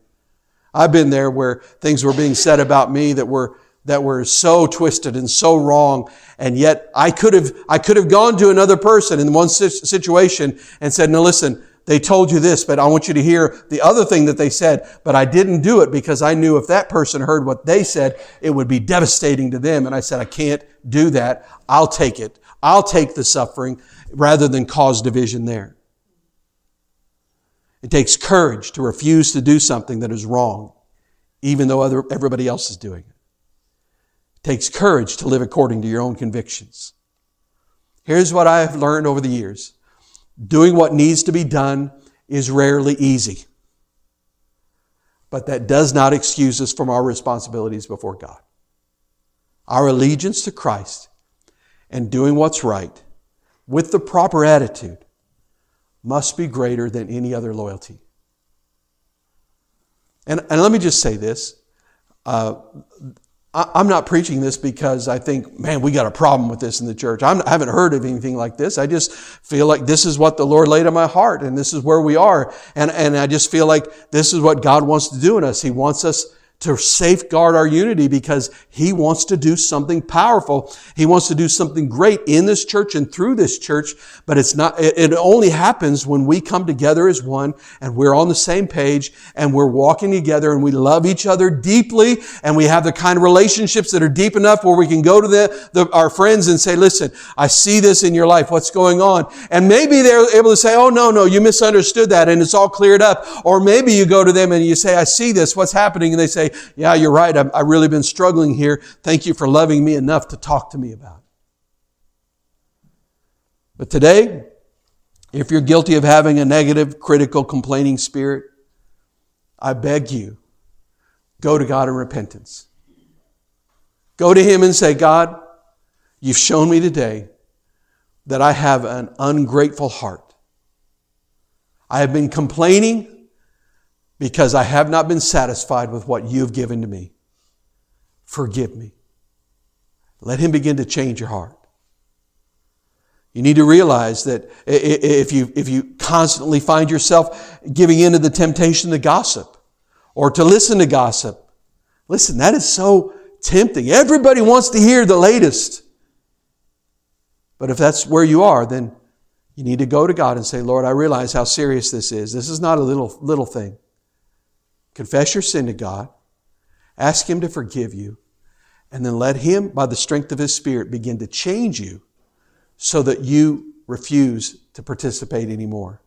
I've been there where things were being said about me that were that were so twisted and so wrong. And yet I could have, I could have gone to another person in one situation and said, no, listen, they told you this, but I want you to hear the other thing that they said. But I didn't do it because I knew if that person heard what they said, it would be devastating to them. And I said, I can't do that. I'll take it. I'll take the suffering rather than cause division there. It takes courage to refuse to do something that is wrong, even though other, everybody else is doing it. It takes courage to live according to your own convictions. Here's what I have learned over the years. Doing what needs to be done is rarely easy. But that does not excuse us from our responsibilities before God. Our allegiance to Christ and doing what's right with the proper attitude must be greater than any other loyalty. And, and let me just say this. Uh, I'm not preaching this because I think, man, we got a problem with this in the church. I'm, I have not heard of anything like this. I just feel like this is what the Lord laid on my heart and this is where we are. And, and I just feel like this is what God wants to do in us. He wants us to safeguard our unity because he wants to do something powerful. He wants to do something great in this church and through this church, but it's not, it only happens when we come together as one and we're on the same page and we're walking together and we love each other deeply and we have the kind of relationships that are deep enough where we can go to the, the, our friends and say, listen, I see this in your life. What's going on? And maybe they're able to say, oh, no, no, you misunderstood that and it's all cleared up. Or maybe you go to them and you say, I see this. What's happening? And they say, yeah, you're right. I've, I've really been struggling here. Thank you for loving me enough to talk to me about it. But today, if you're guilty of having a negative, critical, complaining spirit, I beg you, go to God in repentance. Go to Him and say, God, you've shown me today that I have an ungrateful heart. I have been complaining because I have not been satisfied with what you've given to me. Forgive me. Let Him begin to change your heart. You need to realize that if you, if you constantly find yourself giving in to the temptation to gossip or to listen to gossip, listen, that is so tempting. Everybody wants to hear the latest. But if that's where you are, then you need to go to God and say, Lord, I realize how serious this is. This is not a little, little thing. Confess your sin to God. Ask Him to forgive you. And then let Him, by the strength of His Spirit, begin to change you so that you refuse to participate anymore.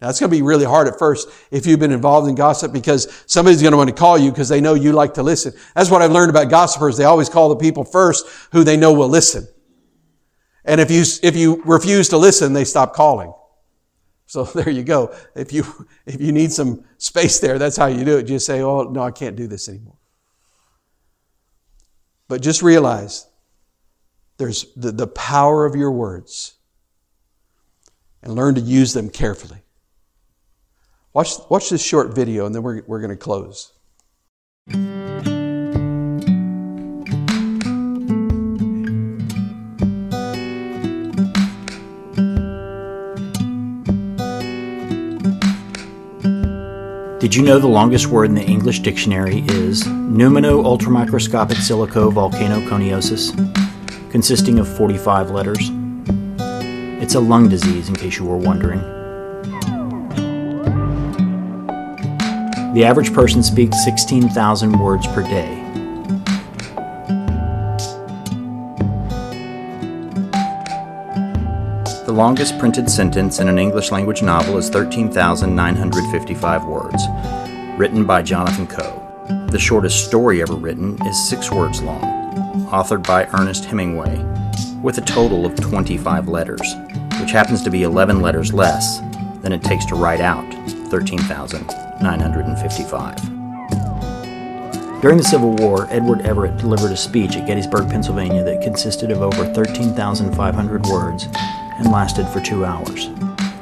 Now, it's going to be really hard at first if you've been involved in gossip because somebody's going to want to call you because they know you like to listen. That's what I've learned about gossipers. They always call the people first who they know will listen. And if you, if you refuse to listen, they stop calling. So there you go. If you, if you need some space there, that's how you do it. Just say, oh, no, I can't do this anymore. But just realize there's the, the power of your words and learn to use them carefully. Watch, watch this short video and then we're, we're going to close. Did you know the longest word in the English dictionary is pneumonoultramicroscopicsilicovolcanoconiosis? consisting of 45 letters. It's a lung disease, in case you were wondering. The average person speaks 16,000 words per day. Longest printed sentence in an English language novel is 13,955 words, written by Jonathan Coe. The shortest story ever written is six words long authored by Ernest Hemingway, with a total of 25 letters, which happens to be 11 letters less than it takes to write out 13,955. During the Civil War, Edward Everett delivered a speech at Gettysburg, Pennsylvania that consisted of over 13,500 words and lasted for two hours.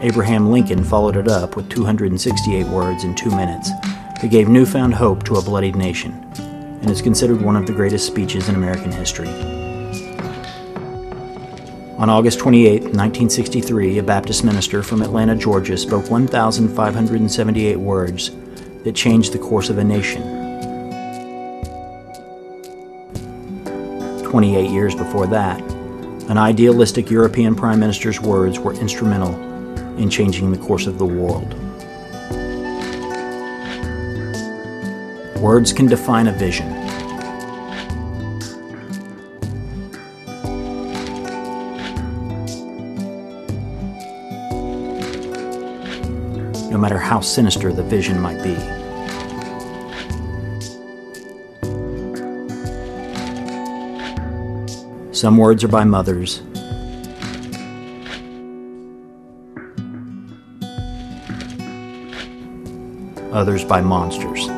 Abraham Lincoln followed it up with 268 words in two minutes that gave newfound hope to a bloodied nation and is considered one of the greatest speeches in American history. On August 28, 1963, a Baptist minister from Atlanta, Georgia spoke 1,578 words that changed the course of a nation. 28 years before that, an idealistic European prime minister's words were instrumental in changing the course of the world. Words can define a vision. No matter how sinister the vision might be. Some words are by mothers, others by monsters.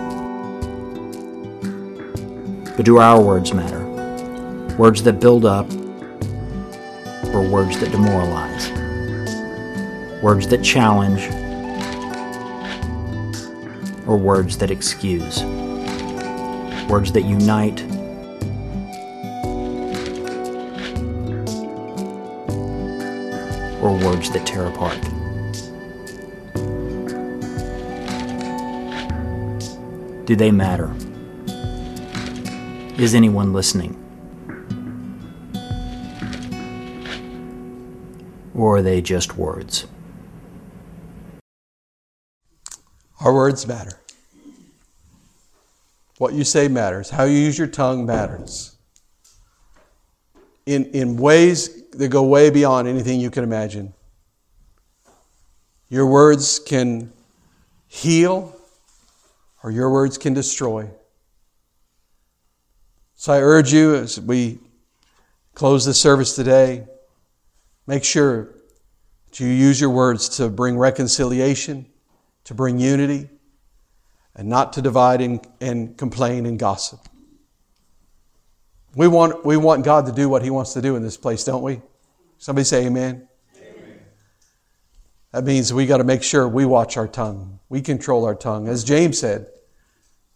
But do our words matter? Words that build up or words that demoralize? Words that challenge or words that excuse? Words that unite that tear apart? Do they matter? Is anyone listening? Or are they just words? Our words matter. What you say matters. How you use your tongue matters. In, in ways that go way beyond anything you can imagine. Your words can heal, or your words can destroy. So I urge you as we close the service today, make sure that you use your words to bring reconciliation, to bring unity, and not to divide and, and complain and gossip. We want, we want God to do what He wants to do in this place, don't we? Somebody say amen. amen. That means we got to make sure we watch our tongue. We control our tongue. As James said,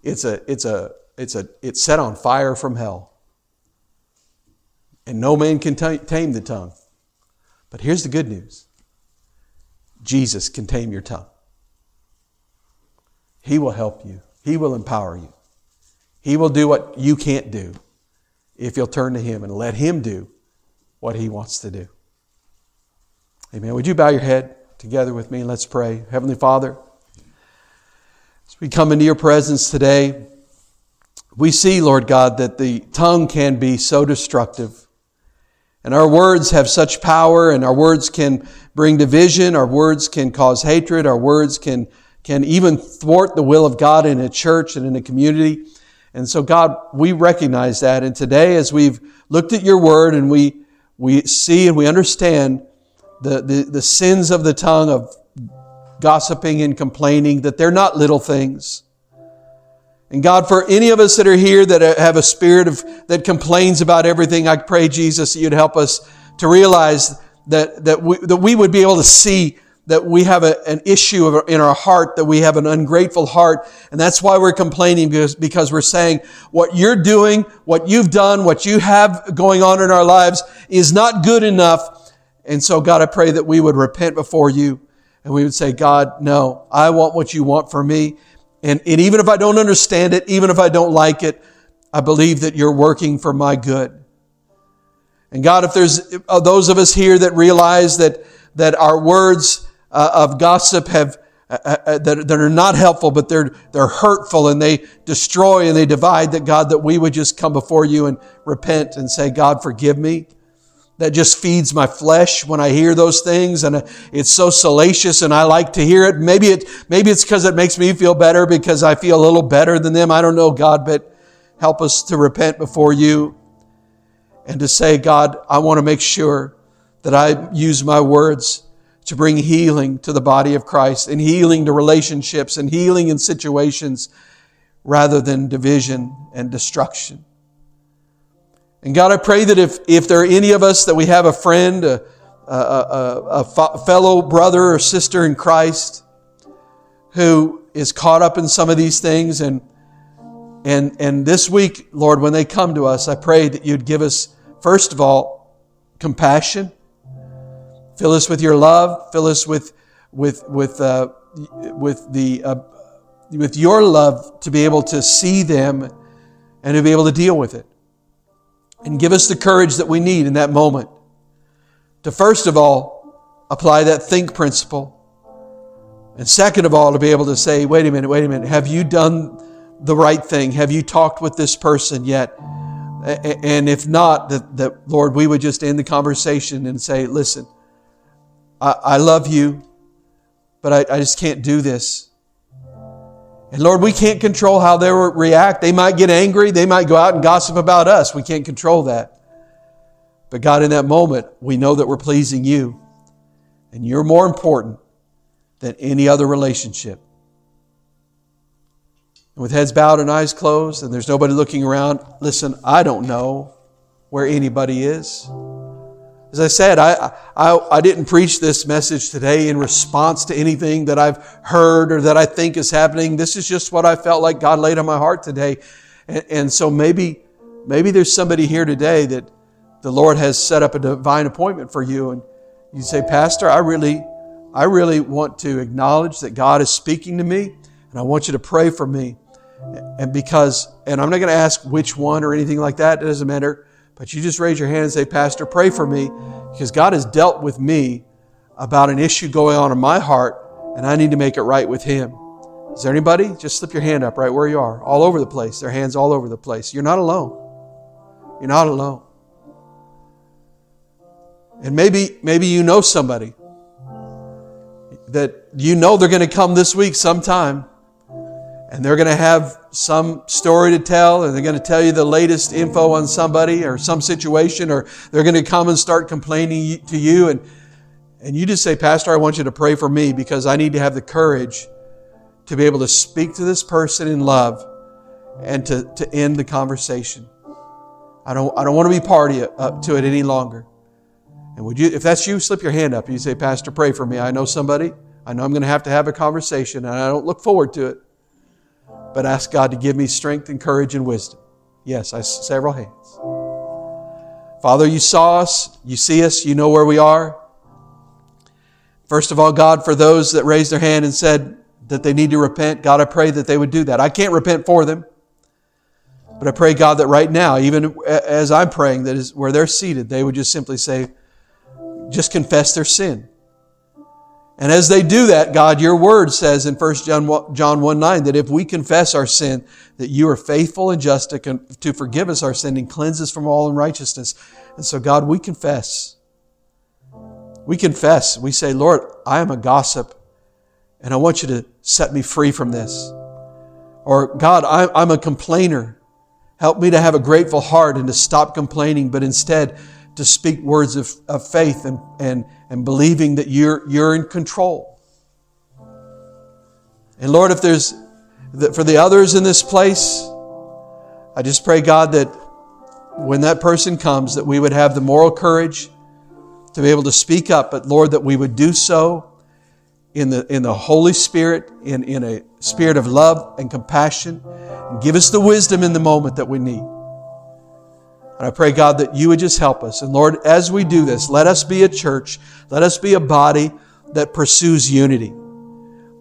it's a, it's a, it's a, it's set on fire from hell. And no man can tame the tongue. But here's the good news. Jesus can tame your tongue. He will help you. He will empower you. He will do what you can't do if you'll turn to Him and let Him do what He wants to do. Amen. Would you bow your head together with me let's pray. Heavenly Father, as we come into your presence today, we see, Lord God, that the tongue can be so destructive. And our words have such power, and our words can bring division, our words can cause hatred, our words can, can even thwart the will of God in a church and in a community. And so, God, we recognize that. And today, as we've looked at your word and we, we see and we understand the, the, the sins of the tongue of gossiping and complaining, that they're not little things. And God, for any of us that are here that have a spirit of, that complains about everything, I pray, Jesus, that you'd help us to realize that, that, we, that we would be able to see that we have a, an issue in our heart, that we have an ungrateful heart. And that's why we're complaining because, because we're saying what you're doing, what you've done, what you have going on in our lives is not good enough. And so God, I pray that we would repent before you and we would say, God, no, I want what you want for me. And, and even if I don't understand it, even if I don't like it, I believe that you're working for my good. And God, if there's uh, those of us here that realize that, that our words uh, of gossip have uh, uh, uh, that, that are not helpful, but they're they're hurtful and they destroy and they divide. That God, that we would just come before you and repent and say, God, forgive me. That just feeds my flesh when I hear those things, and uh, it's so salacious, and I like to hear it. Maybe it maybe it's because it makes me feel better because I feel a little better than them. I don't know, God, but help us to repent before you and to say, God, I want to make sure that I use my words to bring healing to the body of Christ and healing to relationships and healing in situations rather than division and destruction. And God, I pray that if, if there are any of us that we have a friend, a, a, a, a fellow brother or sister in Christ who is caught up in some of these things and and and this week, Lord, when they come to us, I pray that you'd give us first of all compassion Fill us with your love. Fill us with, with, with, uh, with, the, uh, with your love to be able to see them and to be able to deal with it. And give us the courage that we need in that moment to first of all apply that think principle. And second of all, to be able to say, wait a minute, wait a minute, have you done the right thing? Have you talked with this person yet? And if not, that, that Lord, we would just end the conversation and say, listen, I, I love you, but I, I just can't do this. And Lord, we can't control how they react. They might get angry. They might go out and gossip about us. We can't control that. But God, in that moment, we know that we're pleasing you. And you're more important than any other relationship. And with heads bowed and eyes closed, and there's nobody looking around, listen, I don't know where anybody is. As I said, I, I, I didn't preach this message today in response to anything that I've heard or that I think is happening. This is just what I felt like God laid on my heart today. And, and so maybe, maybe there's somebody here today that the Lord has set up a divine appointment for you. And you say, Pastor, I really, I really want to acknowledge that God is speaking to me and I want you to pray for me. And because, and I'm not going to ask which one or anything like that. It doesn't matter. But you just raise your hand and say, Pastor, pray for me because God has dealt with me about an issue going on in my heart and I need to make it right with Him. Is there anybody? Just slip your hand up right where you are, all over the place. Their hands all over the place. You're not alone. You're not alone. And maybe, maybe you know somebody that you know they're going to come this week sometime and they're going to have some story to tell and they're going to tell you the latest info on somebody or some situation or they're going to come and start complaining to you and and you just say pastor i want you to pray for me because i need to have the courage to be able to speak to this person in love and to, to end the conversation I don't, I don't want to be party up to it any longer. And would you, if that's you, slip your hand up. You say, Pastor, pray for me. I know somebody. I know I'm going to have to have a conversation, and I don't look forward to it. But ask God to give me strength and courage and wisdom. Yes, I several hands. Father, you saw us, you see us, you know where we are. First of all, God, for those that raised their hand and said that they need to repent, God, I pray that they would do that. I can't repent for them. But I pray, God, that right now, even as I'm praying, that is where they're seated, they would just simply say, just confess their sin. And as they do that, God, your word says in 1 John, John 1 9 that if we confess our sin, that you are faithful and just to, to forgive us our sin and cleanse us from all unrighteousness. And so, God, we confess. We confess. We say, Lord, I am a gossip, and I want you to set me free from this. Or, God, I'm a complainer. Help me to have a grateful heart and to stop complaining, but instead to speak words of, of faith and, and, and believing that you're, you're in control. And Lord, if there's, for the others in this place, I just pray, God, that when that person comes, that we would have the moral courage to be able to speak up, but Lord, that we would do so in the, in the Holy Spirit, in, in a spirit of love and compassion, and give us the wisdom in the moment that we need. And I pray, God, that you would just help us. And Lord, as we do this, let us be a church, let us be a body that pursues unity.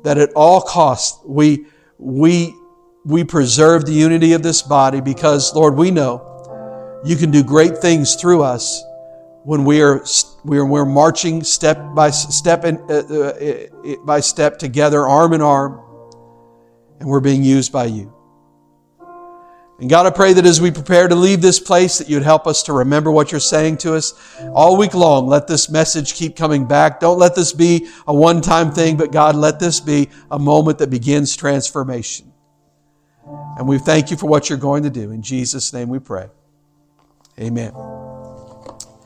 That at all costs we, we, we preserve the unity of this body because, Lord, we know you can do great things through us when we are, we are we're marching step by step, in, uh, uh, by step together, arm in arm, and we're being used by you. And God, I pray that as we prepare to leave this place, that you'd help us to remember what you're saying to us all week long. Let this message keep coming back. Don't let this be a one time thing, but God, let this be a moment that begins transformation. And we thank you for what you're going to do. In Jesus' name we pray. Amen.